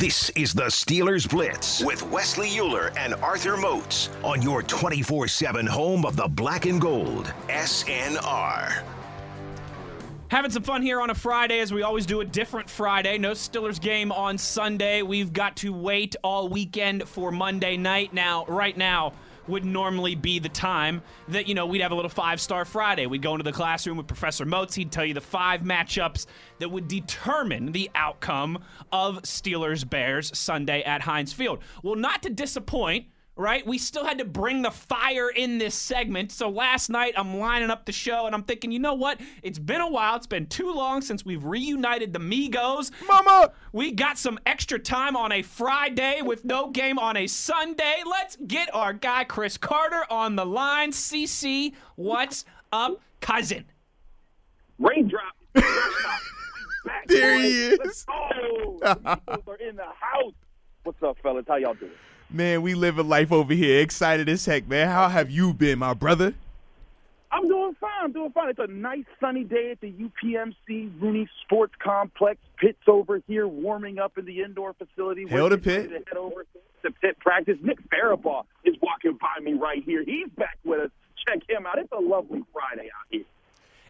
This is the Steelers Blitz with Wesley Uhler and Arthur Moats on your 24 7 home of the black and gold, SNR. Having some fun here on a Friday as we always do a different Friday. No Steelers game on Sunday. We've got to wait all weekend for Monday night. Now, right now, would normally be the time that, you know, we'd have a little five star Friday. We'd go into the classroom with Professor Moats. He'd tell you the five matchups that would determine the outcome of Steelers Bears Sunday at Heinz Field. Well, not to disappoint right? We still had to bring the fire in this segment. So last night, I'm lining up the show and I'm thinking, you know what? It's been a while. It's been too long since we've reunited the Migos. Mama! We got some extra time on a Friday with no game on a Sunday. Let's get our guy Chris Carter on the line. CC, what's up, cousin? Raindrop. Back, There boys. he is. Let's go. The Eagles are in the house. What's up, fellas? How y'all doing? Man, we live a life over here. Excited as heck, man. How have you been, my brother? I'm doing fine. I'm doing fine. It's a nice sunny day at the UPMC Rooney Sports Complex. Pitt's over here warming up in the indoor facility. We're to to head over to Pitt practice. Nick Farabaugh is walking by me right here. He's back with us. Check him out. It's a lovely Friday out here.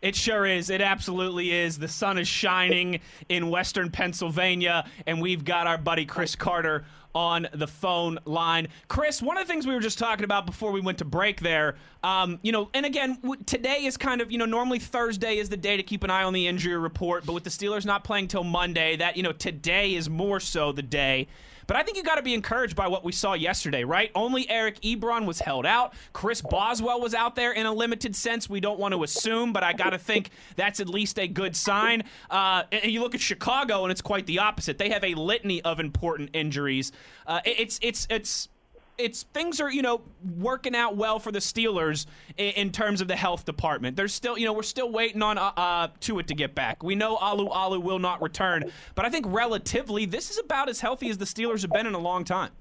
It sure is. It absolutely is. The sun is shining in western Pennsylvania, and we've got our buddy Chris Carter on the phone line. Chris, one of the things we were just talking about before we went to break there, um, you know, and again, today is kind of, you know, normally Thursday is the day to keep an eye on the injury report, but with the Steelers not playing till Monday, that, you know, today is more so the day. But I think you got to be encouraged by what we saw yesterday, right? Only Eric Ebron was held out. Chris Boswell was out there in a limited sense. We don't want to assume, but I got to think that's at least a good sign. Uh, and you look at Chicago, and it's quite the opposite. They have a litany of important injuries. Uh, it's it's it's it's things are you know working out well for the Steelers in, in terms of the health department. There's still you know we're still waiting on uh, uh Tuitt to get back. We know Alualu will not return, but I think relatively this is about as healthy as the Steelers have been in a long time.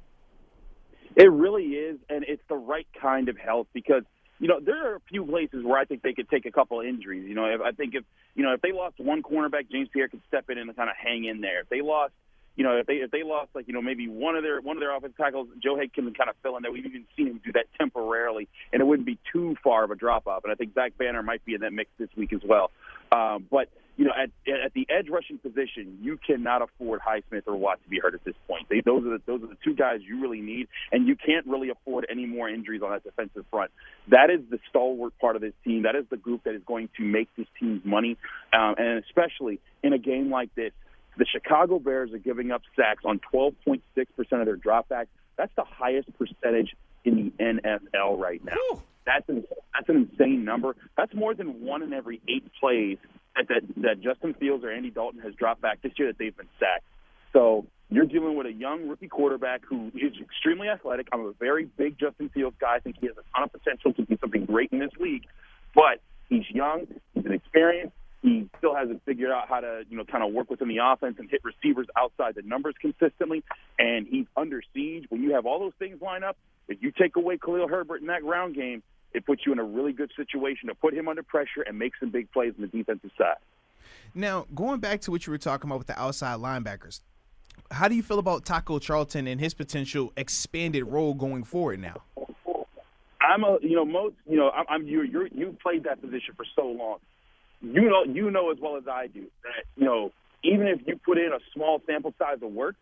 It really is, and it's the right kind of health because you know there are a few places where I think they could take a couple of injuries. You know, if, I think if you know if they lost one cornerback, James Pierre could step in and kind of hang in there. If they lost, you know, if they if they lost like you know maybe one of their one of their offensive tackles, Joe Haeg can kind of fill in there. We've even seen him do that temporarily, and it wouldn't be too far of a drop off. And I think Zach Banner might be in that mix this week as well. Um, but you know, at at the edge rushing position, you cannot afford Highsmith or Watt to be hurt at this point. They, those are the those are the two guys you really need, and you can't really afford any more injuries on that defensive front. That is the stalwart part of this team. That is the group that is going to make this team's money, um, and especially in a game like this, the Chicago Bears are giving up sacks on 12.6 percent of their dropbacks. That's the highest percentage in the NFL right now. Whew. That's an, that's an insane number. That's more than one in every eight plays that, that that Justin Fields or Andy Dalton has dropped back this year that they've been sacked. So you're dealing with a young rookie quarterback who is extremely athletic. I'm a very big Justin Fields guy. I think he has a ton of potential to do something great in this league, but he's young. He's inexperienced. He still hasn't figured out how to, you know, kind of work within the offense and hit receivers outside the numbers consistently. And he's under siege. When you have all those things line up, if you take away Khalil Herbert in that ground game, it puts you in a really good situation to put him under pressure and make some big plays on the defensive side. Now, going back to what you were talking about with the outside linebackers, how do you feel about Taco Charlton and his potential expanded role going forward now? I'm a, you know, most, you know, I'm, I'm you. You played that position for so long. You know, you know as well as I do that, you know, even if you put in a small sample size of work,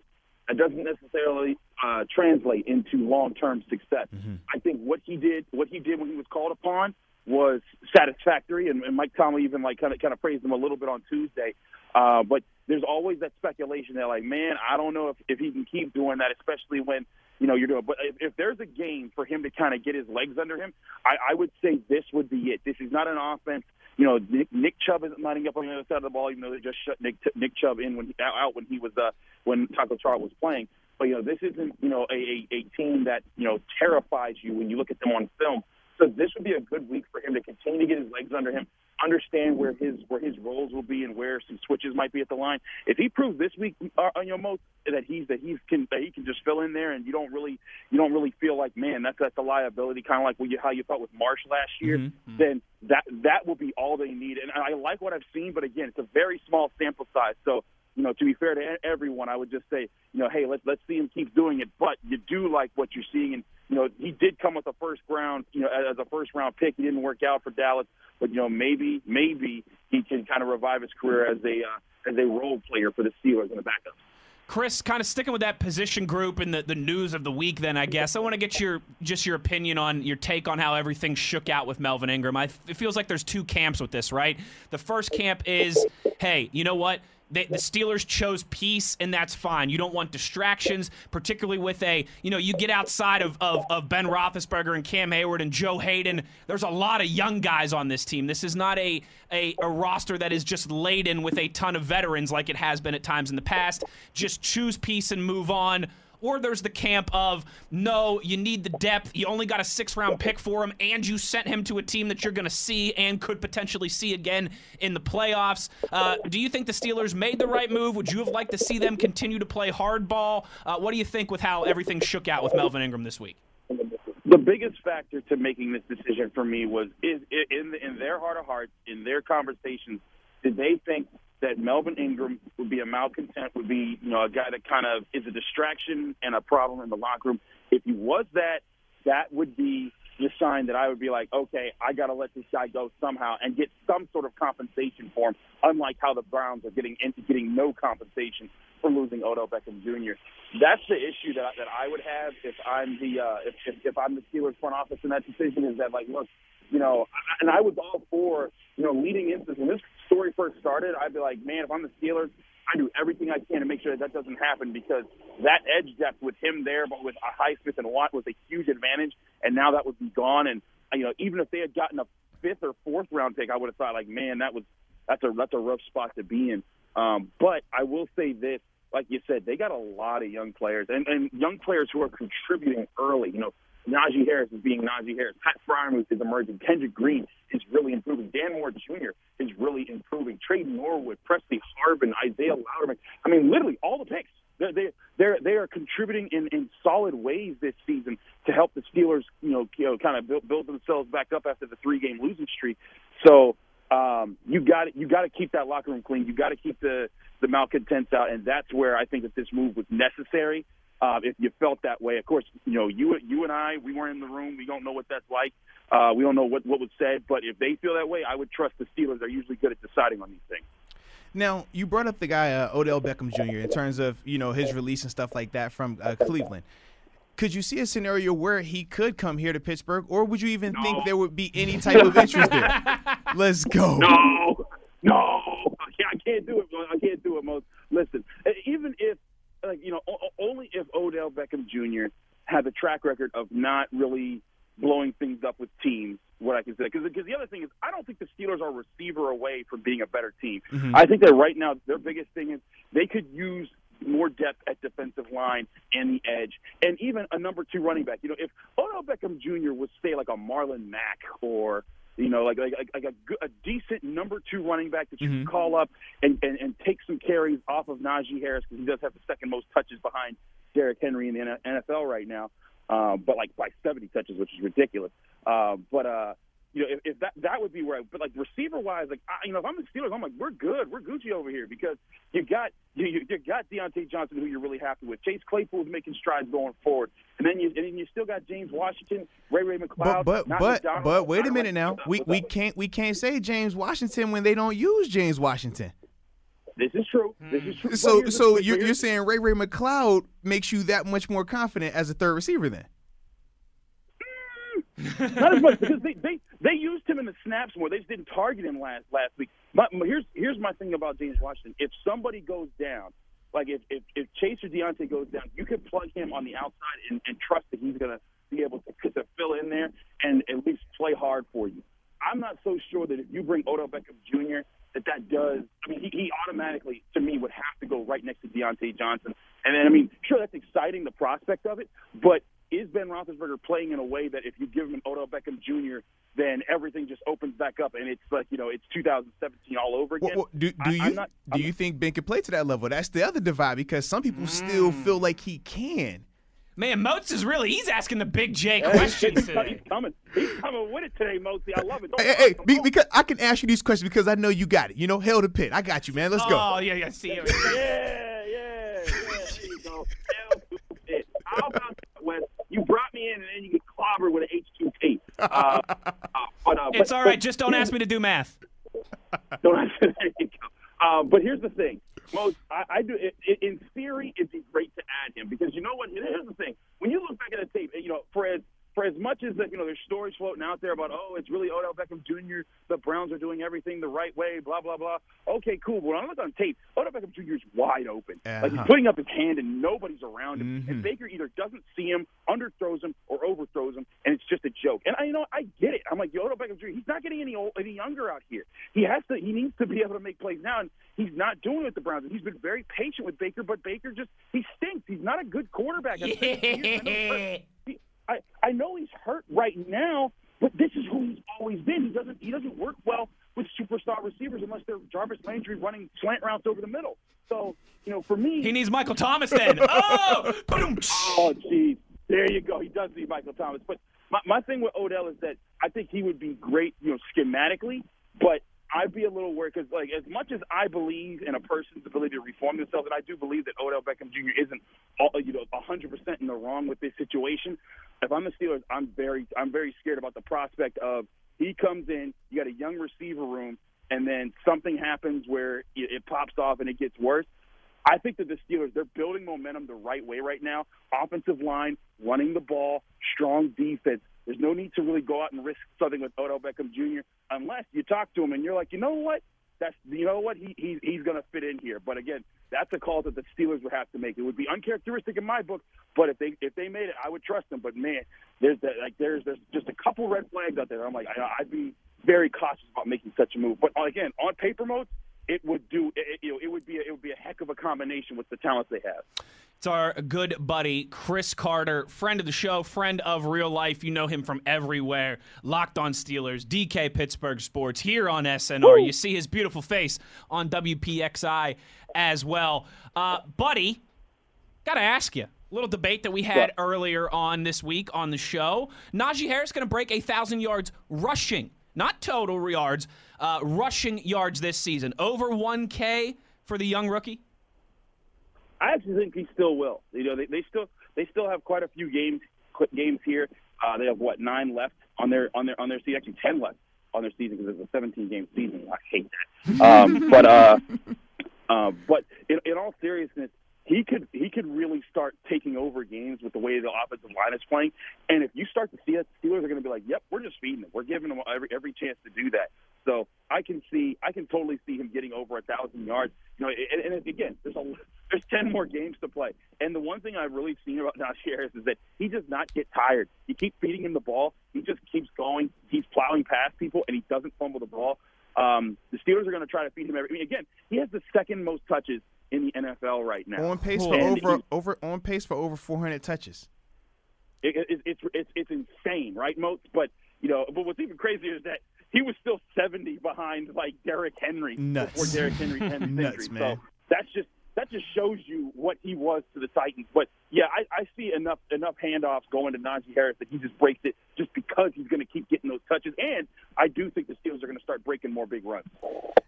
that doesn't necessarily uh, translate into long-term success. I think what he did, what he did when he was called upon, was satisfactory, and, and Mike Tomlin even like kind of kind of praised him a little bit on Tuesday. Uh, but there's always that speculation that, like, man, I don't know if, if he can keep doing that, especially when you know you're doing. But if, if there's a game for him to kind of get his legs under him, I, I would say this would be it. This is not an offense. You know, Nick, Nick Chubb isn't lining up on the other side of the ball, even though they just shut Nick Nick Chubb in when he, out when he was uh, when Taco Charlton was playing. But you know, this isn't you know a, a, a team that you know terrifies you when you look at them on film. So this would be a good week for him to continue to get his legs under him, understand where his where his roles will be and where some switches might be at the line. If he proves this week, uh, you know, most that he's that he's can that he can just fill in there, and you don't really you don't really feel like man that's that's a liability, kind of like what you, how you felt with Marsh last year. Then that that will be all they need. And I like what I've seen, but again, it's a very small sample size. So you know, to be fair to everyone, I would just say, you know, hey, let's let's see him keep doing it. But you do like what you're seeing, and you know, he did come with a first round, you know, as a first round pick. He didn't work out for Dallas, but you know, maybe maybe he can kind of revive his career as a uh, as a role player for the Steelers in the backup. Chris, kind of sticking with that position group and the, the news of the week, then I guess I want to get your just your opinion on your take on how everything shook out with Melvin Ingram. I, it feels like there's two camps with this, right? The first camp is, hey, you know what? The Steelers chose peace, and that's fine. You don't want distractions, particularly with a, you know, you get outside of, of, of, Ben Roethlisberger and Cam Heyward and Joe Haden. There's a lot of young guys on this team. This is not a, a, a roster that is just laden with a ton of veterans like it has been at times in the past. Just choose peace and move on. Or there's the camp of no, you need the depth. You only got a six round pick for him, and you sent him to a team that you're going to see and could potentially see again in the playoffs. Uh, do you think the Steelers made the right move? Would you have liked to see them continue to play hardball? Uh, what do you think with how everything shook out with Melvin Ingram this week? The biggest factor to making this decision for me was is in in their heart of hearts, in their conversations, did they think that Melvin Ingram would be a malcontent, would be you know a guy that kind of is a distraction and a problem in the locker room. If he was that, that would be the sign that I would be like, okay, I got to let this guy go somehow and get some sort of compensation for him. Unlike how the Browns are getting into getting no compensation for losing Odell Beckham Jr. That's the issue that that I would have if I'm the uh, if, if if I'm the Steelers front office in that decision is that like, look, you know, and I was all for you know leading into when this story first started, I'd be like, man, if I'm the Steelers, I do everything I can to make sure that that doesn't happen because that edge depth with him there, but with a Highsmith and Watt was a huge advantage, and now that would be gone. And you know, even if they had gotten a fifth or fourth round pick, I would have thought like, man, that was that's a that's a rough spot to be in. Um, but I will say this: like you said, they got a lot of young players and, and young players who are contributing early. You know, Najee Harris is being Najee Harris. Pat Freiermuth is emerging. Kendrick Green is really improving. Dan Moore Jr. is really improving. Tre Norwood, Pressley Harvin, Isaiah Loudermilk. I mean, literally all the picks. They're, they they're they are contributing in, in solid ways this season to help the Steelers, you know, you know, kind of build, build themselves back up after the three game losing streak. So um, you got you got to keep that locker room clean. You got to keep the the malcontents out, and that's where I think that this move was necessary. Uh, if you felt that way, of course, you know you you and I we weren't in the room. We don't know what that's like. Uh, we don't know what what was said. But if they feel that way, I would trust the Steelers. They're usually good at deciding on these things. Now, you brought up the guy uh, Odell Beckham Jr. in terms of you know his release and stuff like that from uh, Cleveland. Could you see a scenario where he could come here to Pittsburgh, or would you even no. think there would be any type of interest there? Let's go. No, no, I can't do it. I can't do it. Most listen, even if like you know, only if Odell Beckham Jr. had the track record of not really blowing things up with teams, what I can say. Because the other thing is, I don't think the Steelers are a receiver away from being a better team. Mm-hmm. I think that right now their biggest thing is they could use more depth at defensive line and the edge, and even a number two running back. You know, if Odell Beckham Jr. was say like a Marlon Mack or you know, like like, like a, a decent number two running back that you mm-hmm. can call up and, and and take some carries off of Najee Harris because he does have the second most touches behind Derrick Henry in the NFL right now, uh, but like by 70 touches, which is ridiculous. Uh, but uh, you know, if, if that that would be where, I, but like receiver wise, like I, you know, if I'm the Steelers, I'm like we're good, we're Gucci over here because you got you you, you got Diontae Johnson who you're really happy with. Chase Claypool is making strides going forward, and then you and then you still got James Washington, Ray Ray McCloud. But but but, but wait a minute now, we we can't we can't say James Washington when they don't use James Washington. This is true. This is true. So so you're, you're saying Ray Ray McCloud makes you that much more confident as a third receiver then? Mm, not as much because they, they they used him in the snaps more. They just didn't target him last last week. But here's here's my thing about James Washington. If somebody goes down, like if if, if Chase or Diontae goes down, you can plug him on the outside and, and trust that he's going to be able to, to fill in there and at least play hard for you. I'm not so sure that if you bring Odell Beckham Jr. that that does. I mean, he, he automatically to me would have to go right next to Diontae Johnson. And then I mean, sure that's exciting, the prospect of it, but is Ben Roethlisberger playing in a way that if you give him an Odell Beckham Jr., then everything just opens back up and it's like you know it's 2017 all over again. Well, well, do, do I, you not, do you think Ben can play to that level? That's the other divide because some people mm. still feel like he can. Man, Moats is really, he's asking the big J questions he's, today. he's coming. He's coming with it today, Mosey. I love it. Don't Hey, hey, come be, because I can ask you these questions because I know you got it. You know, hell to pit. I got you, man. Let's go. Oh, yeah, yeah, see you. Yeah, yeah, yeah. There you go. Hell to the pit. How about that, Wes? You brought me in, and then you get clobbered with an H2P. Uh, uh, but, uh, It's but- all right. but Just don't ask me to do math. Don't I say there you go. Um, but here's the thing, Most I, I do. It, it, in theory, it'd be great to add him because you know what? Here's the thing: when you look back at the tape, you know, for as for as much as that, you know, there's stories floating out there about, oh, it's really Odell Beckham Jr. The Browns are doing everything the right way, blah blah blah. Okay, cool. But when I look on tape, Odell Beckham Jr. is wide open. Like he's Uh-huh. putting up his hand and nobody's around him. Mhm. And Baker either doesn't see him, underthrows him, or overthrows him, and it's just a joke. And I, you know, I get it. I'm like, Odell Beckham Jr. He's not getting any old, any younger out here. He has to. He needs to be able to make plays now, and he's not doing it with the Browns. And he's been very patient with Baker, but Baker just he stinks. He's not a good quarterback. I've said it for years. I know he's hurt. He- I, I know he's hurt right now, but this is who he's always been. He doesn't he doesn't work well with superstar receivers unless they're Jarvis Landry running slant routes over the middle. So you know, for me, He needs Michael Thomas then. Oh, boom. Oh, geez. There you go. He does need Michael Thomas. But my, my thing with Odell is that I think he would be great, you know, schematically, but I'd be a little worried because, like, as much as I believe in a person's ability to reform themselves, and I do believe that Odell Beckham Jr. isn't, all, you know, 100% in the wrong with this situation. If I'm the Steelers, I'm very, I'm very scared about the prospect of he comes in, you got a young receiver room, and then something happens where it, it pops off and it gets worse. I think that the Steelers they're building momentum the right way right now. Offensive line, running the ball, strong defense. There's no need to really go out and risk something with Odell Beckham Jr. unless you talk to him and you're like, you know what, that's you know what he, he he's going to fit in here. But again, that's a call that the Steelers would have to make. It would be uncharacteristic in my book, but if they if they made it, I would trust them. But man, there's that, like there's there's just a couple red flags out there. I'm like I, I'd be very cautious about making such a move. But again, on paper mode, it would do. It, you know, it would be a, it would be a heck of a combination with the talents they have. It's our good buddy, Chris Carter, friend of the show, friend of real life. You know him from everywhere. Locked on Steelers, DK Pittsburgh Sports, here on SNR. You see his beautiful face on WPXI as well. Uh, buddy, got to ask you. A little debate that we had earlier on this week on the show. Najee Harris going to break a 1,000 yards rushing, not total yards, uh, rushing yards this season. Over 1K for the young rookie? I actually think he still will. You know, they, they still they still have quite a few games games here. Uh, they have what nine left on their on their on their season. Actually, ten left on their season because it's a 17 game season. I hate that. Um, but uh, uh, but in, in all seriousness, he could he could really start taking over games with the way the offensive line is playing. And if you start to see it, Steelers are going to be like, "Yep, we're just feeding them. We're giving them every every chance to do that." So I can see I can totally see him getting over a thousand yards. You know, and, and again, there's a there's ten more games to play. And the one thing I've really seen about Najee Harris is that he does not get tired. You keep feeding him the ball, he just keeps going. He's plowing past people, and he doesn't fumble the ball. Um, the Steelers are going to try to feed him every. I mean, again, he has the second most touches in the NFL right now. On pace for And over over on pace for over 400 touches. it, it, it's it's it's insane, right, Moats? But you know, but what's even crazier is that he was still 70 behind like Derrick Henry Nuts. before Derrick Henry Nuts, injury. man. So that's just that just shows you what he was to the Titans. But yeah, I, I see enough enough handoffs going to Najee Harris that he just breaks it just because he's going to keep getting those touches. And I do think the Steelers are going to start breaking more big runs.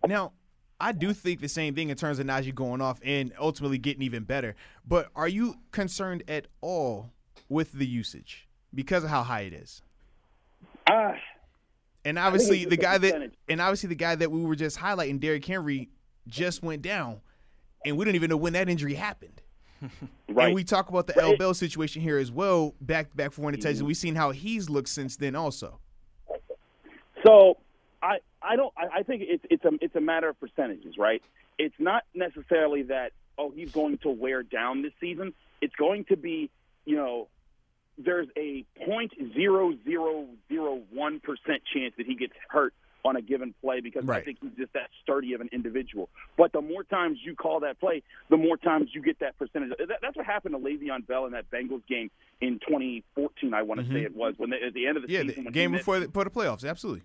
Now, I do think the same thing in terms of Najee going off and ultimately getting even better. But are you concerned at all with the usage because of how high it is? Ah, And obviously, the guy that and obviously the guy that we were just highlighting, Derrick Henry, just went down, and we don't even know when that injury happened. right. And we talk about the L Bell situation here as well, back back for one. Mm-hmm. We've seen how he's looked since then, also. So I I don't I, I think it's it's a it's a matter of percentages, right? It's not necessarily that oh he's going to wear down this season. It's going to be you know there's a point zero zero zero one percent chance that he gets hurt on a given play because I think he's just that sturdy of an individual. But the more times you call that play, the more times you get that percentage. That, that's what happened to Le'Veon Bell in that Bengals game in 2014. I want to say it was when they, at the end of the Mm-hmm. Yeah, season the game missed- before the, before the playoffs, absolutely.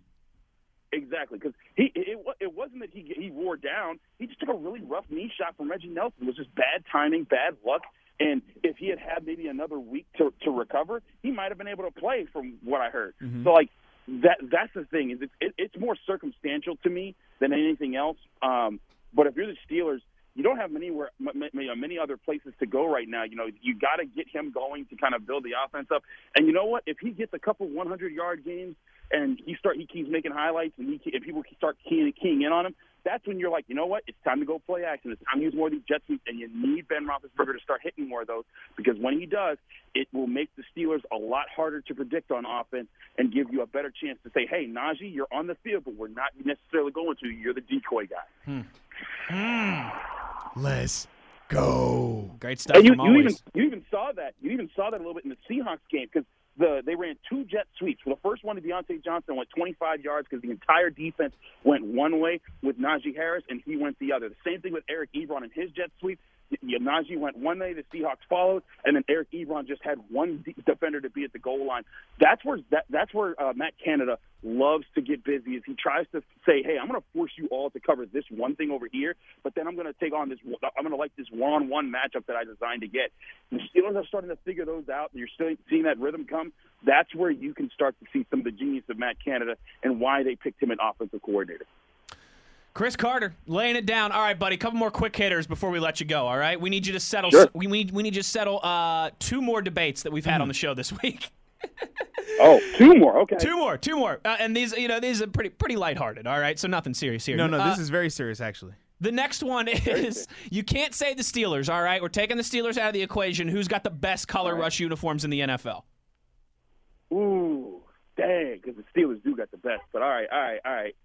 Exactly, because he it, it wasn't that he he wore down. He just took a really rough knee shot from Reggie Nelson. It was just bad timing, bad luck, And if he had had maybe another week to to recover, he might have been able to play, from what I heard. So like that that's the thing is it, it, it's more circumstantial to me than anything else. Um, but if you're the Steelers, you don't have many where, m- m- many other places to go right now. You know, you got to get him going to kind of build the offense up. And you know what? If he gets a couple 100 yard games and he start he keeps making highlights and he and people start keying, keying in on him, that's when you're like, you know what? It's time to go play action. It's time to use more of these jet sweeps, and you need Ben Roethlisberger to start hitting more of those because when he does, it will make the Steelers a lot harder to predict on offense and give you a better chance to say, hey, Najee, you're on the field, but we're not necessarily going to. You're the decoy guy. Hmm. Let's go. Great stuff And you, from you even you even saw that you even saw that a little bit in the Seahawks game because the they ran two jet sweeps. For the first one, Diontae Johnson went 25 yards because the entire defense went one way with Najee Harris, and he went the other. The same thing with Eric Ebron and his jet sweep. Najee went one way, the Seahawks followed, and then Eric Ebron just had one defender to be at the goal line. That's where that, that's where uh, Matt Canada loves to get busy. Is he tries to say, "Hey, I'm going to force you all to cover this one thing over here, but then I'm going to take on this. I'm going to like this one-on-one matchup that I designed to get." The Steelers are starting to figure those out. You're still seeing that rhythm come. That's where you can start to see some of the genius of Matt Canada and why they picked him an offensive coordinator. Chris Carter laying it down. All right, buddy. A couple more quick hitters before we let you go. All right, we need you to settle. Sure. We need we need you to settle uh, two more debates that we've had on the show this week. Oh, two more. Okay. two more, two more, uh, and these you know these are pretty pretty lighthearted. All right, so nothing serious here. No, no, Uh, this is very serious, actually. the next one is you can't say the Steelers. All right, we're taking the Steelers out of the equation. Who's got the best color rush uniforms in the NFL? Ooh, dang, because the Steelers do got the best. But all right, all right, all right.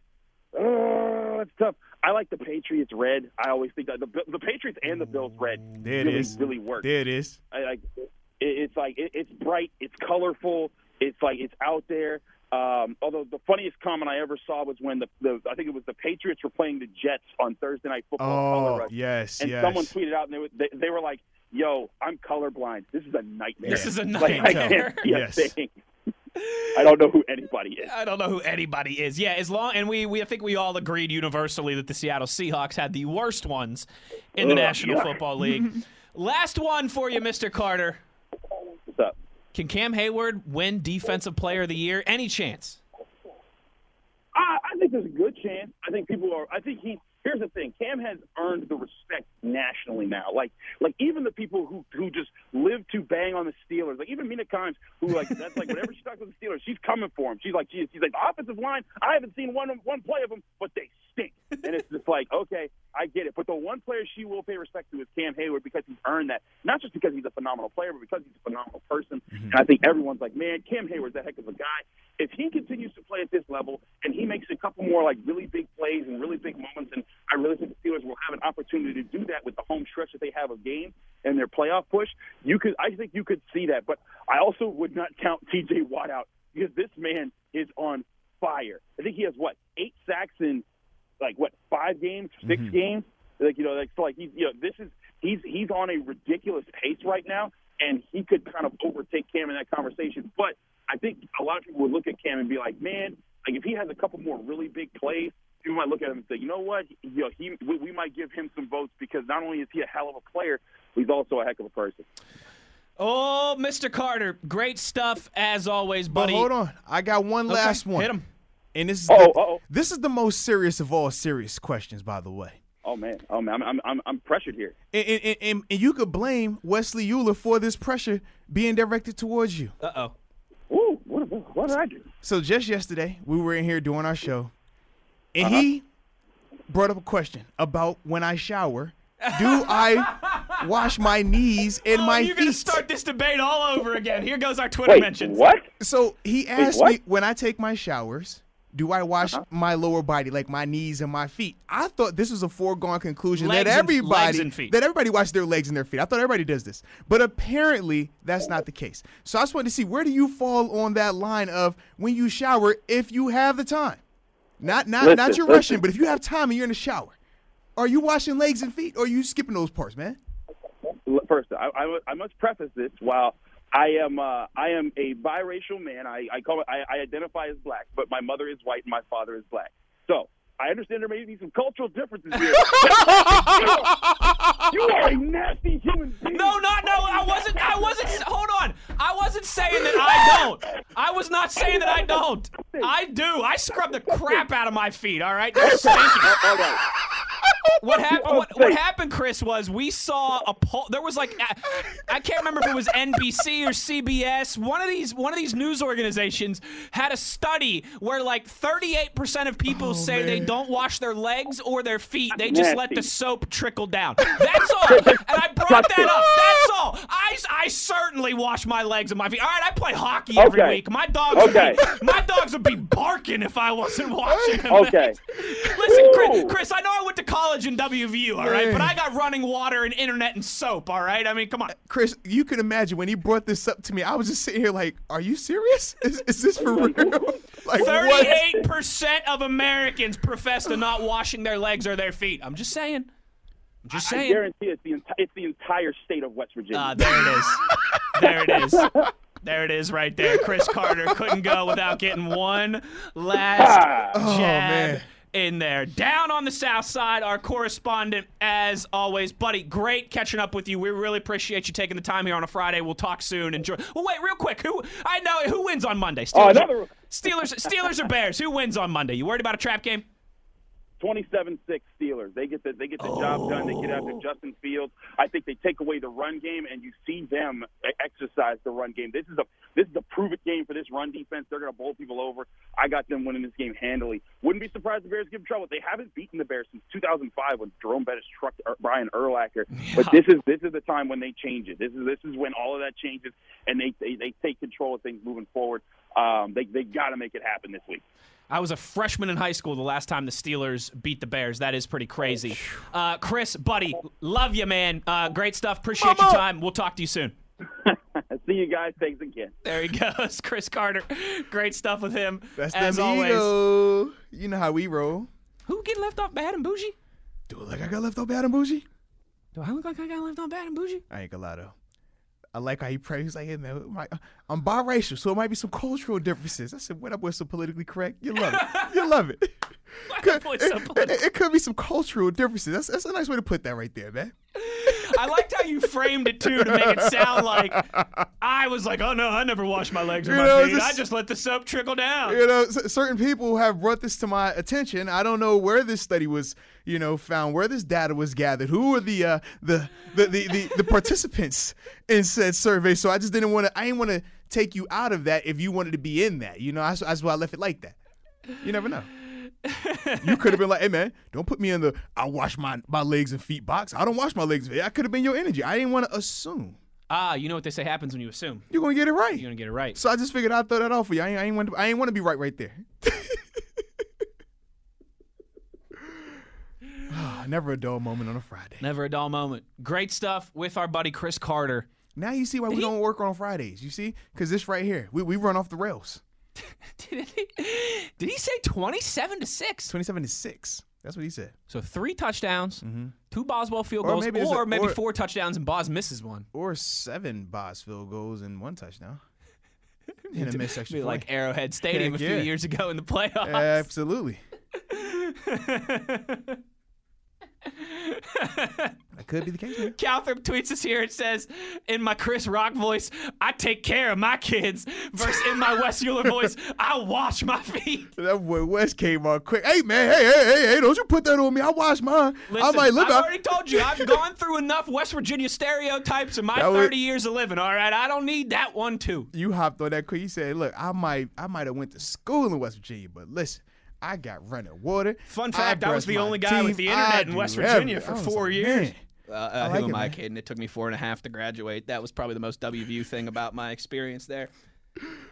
Oh, that's tough. I like the Patriots red. I always think that the the Patriots and the Bills red There it really is. really work. There it is. I like it, it's like it, it's bright, it's colorful, it's like it's out there. Um, although the funniest comment I ever saw was when the, the I think it was the Patriots were playing the Jets on Thursday Night Football. color Oh, rush. yes, and yes. someone tweeted out and they, were, they they were like, "Yo, I'm colorblind. This is a nightmare. This is a Like, I nightmare. can't see a Yes. thing. I don't know who anybody is. I don't know who anybody is. Yeah, as long and we we I think we all agreed universally that the Seattle Seahawks had the worst ones in the Ugh, National. Football League. Last one for you, Mr. Carter. What's up? Can Cam Heyward win Defensive Player of the Year? Any chance? I, I think there's a good chance. I think people are. I think he. Here's the thing: Cam has earned the respect nationally now. Like, like even the people who who just live to bang on the Steelers, like even Mina Kimes, who like that's like whenever she talks with the Steelers, she's coming for him. She's like, she's, she's like the offensive line. I haven't seen one one play of them, but they stink. And it's just like, okay, I get it. But the one player she will pay respect to is Cam Heyward because he's earned that. Not just because he's a phenomenal player, but because he's a phenomenal person. Mm-hmm. And I think everyone's like, man, Cam Heyward's a heck of a guy. If he continues to play at this level and he makes a couple more like really big plays and really big moments, and I really think the Steelers will have an opportunity to do that with the home stretch that they have of games and their playoff push. You could, I think, you could see that. But I also would not count T.J. Watt out because this man is on fire. I think he has what eight sacks in like what five games, 6 mm-hmm. games. Like you know, like so like he's you know this is he's he's on a ridiculous pace right now, and he could kind of overtake Cam in that conversation. But I think a lot of people would look at Cam and be like, man, like if he has a couple more really big plays, people might look at him and say, you know what, you know, he we, we might give him some votes because not only is he a hell of a player, he's also a heck of a person. Oh, Mr. Carter, great stuff as always, But buddy. hold on, I got one Okay, last one. Hit him. And this is Uh-oh, the, uh-oh. this is the most serious of all serious questions, by the way. Oh man, oh man, I'm I'm I'm, I'm pressured here. And, and, and, and you could blame Wesley Uhler for this pressure being directed towards you. Uh oh. Ooh, what, what, what did I do? So just yesterday, we were in here doing our show, and Uh-huh. he brought up a question about when I shower, do I wash my knees and Oh, my you're feet? gonna start this debate all over again. Here goes our Twitter Wait, mentions. what? So he asked what? me when I take my showers, do I wash Uh-huh. my lower body, like my knees and my feet? I thought this was a foregone conclusion Legs that and- everybody legs and feet. that everybody washes their legs and their feet. I thought everybody does this, but apparently that's not the case. So I just wanted to see where do you fall on that line of when you shower if you have the time, not not not Listen, you're listen. rushing, but if you have time and you're in the shower, are you washing legs and feet or are you skipping those parts, man? First, I, I, I must preface this. While I am uh, I am a biracial man, I, I call it, I, I identify as black, but my mother is white and my father is black. So I understand there may be some cultural differences here. you are a nasty human being. No, not no. I wasn't. I wasn't. Hold on. I wasn't saying that I don't. I was not saying that I don't. I do. I scrub the crap out of my feet. All right. They're. What happened? What, what happened, Chris? Was we saw a poll? There was like I, I can't remember if it was NBC or CBS. One of these one of these news organizations had a study where like 38% of people say they don't wash their legs or their feet. They just let the soap trickle down. That's all. And I brought that up. That's all. I, I certainly wash my legs and my feet. All right, I play hockey every week. My dogs Okay. would be, my dogs would be barking if I wasn't washing them. Okay. Listen, Chris, Chris, I know I went to college in WVU, all right, but I got running water and internet and soap, all right? I mean, come on. Chris, you can imagine when he brought this up to me, I was just sitting here like, "Are you serious? Is, is this for real?" like 38% of Americans profess to not washing their legs or their feet. I'm just saying. I'm just I saying. guarantee it's the enti- it's the entire state of West Virginia. Ah, there it is. There it is. There it is right there. Chris Carter couldn't go without getting one last Ah. Oh, jab man. In there. Down on the south side, our correspondent, as always. Buddy, great catching up with you. We really appreciate you taking the time here on a Friday. We'll talk soon. Enjoy. Well, wait, real quick. Who I know who wins on Monday? Oh, Steelers, Oh, another- Steelers, Steelers or Bears? Who wins on Monday? You worried about a trap game? 27-6 Steelers. They get the they get the job done. They get after Justin Fields. I think they take away the run game, and you see them exercise the run game. This is a this is a prove it game for this run defense. They're going to bowl people over. I got them winning this game handily. Wouldn't be surprised if the Bears give them trouble. They haven't beaten the Bears since 2005 when Jerome Bettis trucked Er- Brian Urlacher. But this is this is the time when they change it. This is this is when all of that changes, and they they, they take control of things moving forward. Um, they they got to make it happen this week. I was a freshman in high school the last time the Steelers beat the Bears. That is pretty crazy. Uh, Chris, buddy, love you, man. Uh, great stuff. Appreciate your time. We'll talk to you soon. See you guys. Thanks again. There he goes, Chris Carter. Great stuff with him. That's as them always. ego. You know how we roll. Who getting left off bad and bougie? Do it like I got left off bad and bougie. Do I look like I got left off bad and bougie? I ain't gonna lie though. I like how he prays. He's like, hey man, my- I'm biracial, so it might be some cultural differences. I said, what up with some politically correct? You love it. You love it. Could- up with some it, it- it could be some cultural differences. That's, that's a nice way to put that right there, man. I liked how you framed it too to make it sound like I was like, oh no, I never wash my legs or You my know, feet. I just let the soap trickle down. You know, c- certain people have brought this to my attention. I don't know where this study was, you know, found, where this data was gathered, who were the uh, the, the, the the the participants in said survey. So I just didn't want to. I didn't want to take you out of that if you wanted to be in that. You know, that's, that's why I left it like that. You never know. You could have been like, "Hey man, don't put me in the I wash my my legs and feet box. I don't wash my legs. I could have been your energy. I didn't want to assume. Ah, you know what they say happens when you assume. You're gonna get it right. You're gonna get it right. So I just figured I'd throw that off for you. I ain't, I ain't want to, I ain't want to be right right there. Ah, Never a dull moment on a Friday. Never a dull moment. Great stuff with our buddy Chris Carter. Now you see why we he- don't work on Fridays. You see, because this right here, we, we run off the rails. Did he, did he say 27 to 6? Twenty-seven to six. That's what he said. So three touchdowns, two Boswell field Mm-hmm. Or goals, maybe or a- maybe or- four touchdowns and Boz misses one. Or seven Boz field goals and one touchdown. In a missed extra Be point. like Arrowhead Stadium Heck a few yeah. years ago in the playoffs. Absolutely. That could be the case. Man. Calthrop tweets us here. It says, in my Chris Rock voice, I take care of my kids. Versus in my Wes Uhler voice, I wash my feet. That boy West came on quick. Hey man, hey hey hey hey! Don't you put that on me? I wash mine. Listen, I might live I've out. already told you, I've gone through enough West Virginia stereotypes in my That was- 30 years of living, all right? I don't need that one, too. you hopped on that quick. You said, "Look, I might, I might have went to school in West Virginia, but listen, I got running water. Fun fact, I was the only guy with the internet I in West Virginia everything." for four like, years. man. Uh, uh, like who it, am I man. kidding? It took me four and a half to graduate. That was probably the most WVU thing about my experience there.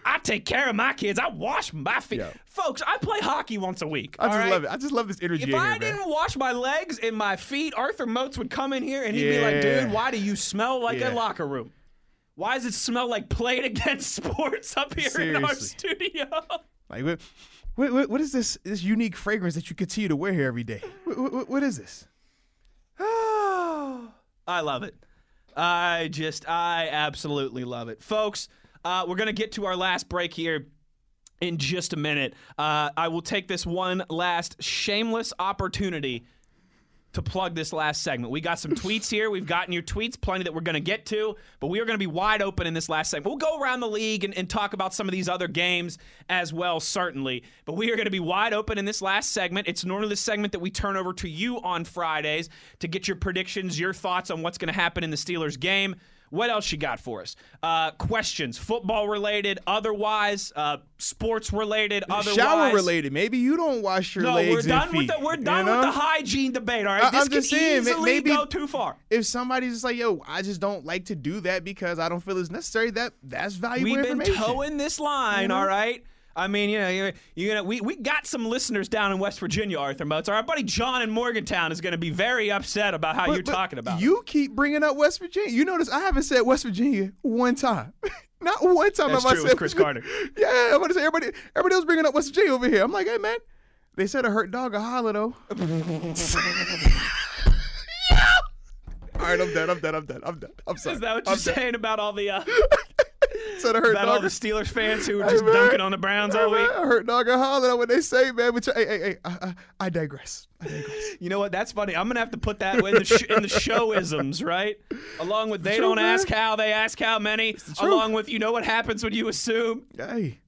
I take care of my kids. I wash my feet. Yeah. Folks, I play hockey once a week. I all just right? love it. I just love this energy If in here, I man. didn't wash my legs and my feet, Arthur Moats would come in here and he'd be like, dude, why do you smell like Yeah. a locker room? Why does it smell like played against sports up here in our studio? Like, what, what, what, is this this unique fragrance that you continue to wear here every day? What, what, what is this? I love it. I just, I absolutely love it. Folks, uh, we're going to get to our last break here in just a minute. Uh, I will take this one last shameless opportunity to plug this last segment. We got some tweets here. We've gotten your tweets, plenty that we're going to get to, but we are going to be wide open in this last segment. We'll go around the league and, and talk about some of these other games as well, certainly. But we are going to be wide open in this last segment. It's normally the segment that we turn over to you on Fridays to get your predictions, your thoughts on what's going to happen in the Steelers game. What else you got for us? Uh, questions, football related, otherwise, uh, sports related, otherwise. Shower related. Maybe you don't wash your No, legs we're and done with the we're you done know? with the hygiene debate. All right, I- this I'm just saying, easily maybe- go too far. If somebody's just like, yo, I just don't like to do that because I don't feel it's necessary, that that's valuable We've been towing this line, all right. I mean, you know, you're, you're gonna we, we got some listeners down in West Virginia, Arthur Moats. Our buddy John in Morgantown is going to be very upset about how But- you're but talking about. it. You keep bringing up West Virginia. You notice I haven't said West Virginia one time. Not one time That's have I true, said it's Chris Carter. Yeah, I'm gonna say everybody. Everybody else bringing up West Virginia over here. I'm like, hey man, they said a hurt dog a holler though. All right, I'm done. I'm done. I'm done. I'm done. I'm sorry. Is that what I'm you're done. saying about all the uh, Said a hurt about all the Steelers fans who were just man. dunking on the Browns Hey, all week? man, a hurt dog a holler what they say, man. But you- hey, hey, hey, I, I, I digress. I digress. You know what? That's funny. I'm gonna have to put that in the sh- in the showisms, right? Along with they truth, don't man. ask how, they ask how many. Along with you know what happens when you assume. Hey.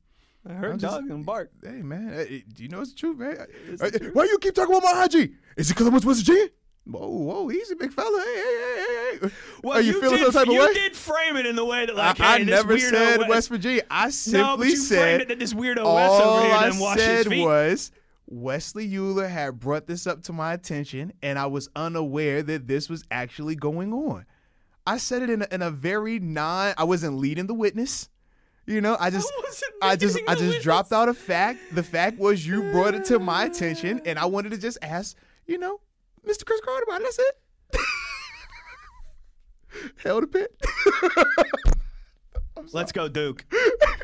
I heard just- dog and bark. Hey man, Hey, do you know it's the truth, man? Hey, Why you keep talking about my IG? Is it because I went to West Virginia? Whoa, whoa, easy, big fella. Hey, hey, hey, hey, hey. Well, Are you, feeling did, some type of you way? You did frame it in the way that I, like, hey, I this never said Wes- West Virginia. I simply no, you said framed it that this weirdo Wes all over here I didn't wash his said feet. was Wesley Uhler had brought this up to my attention, and I was unaware that this was actually going on. I said it in a, in a very non. I wasn't leading the witness. You know, I just, wasn't I just, I just witness. dropped out a fact. The fact was you brought it to my attention, and I wanted to just ask, you know, Mr. Chris Carter. That's it. Hell the pit. Let's go, Duke.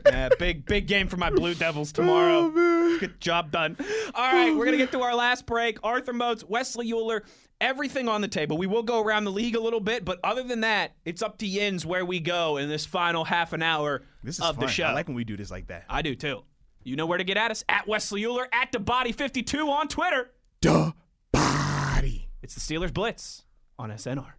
yeah, big big game for my Blue Devils tomorrow. Oh. Good job done. All right, we're gonna get to our last break. Arthur Moats, Wesley Uhler, everything on the table. We will go around the league a little bit, but other than that, it's up to Yins where we go in this final half an hour This is of fun. the show. I like when we do this like that. I do too. You know where to get at us at Wesley Uhler at the Body 52 on Twitter. Duh. It's the Steelers Blitz on SNR.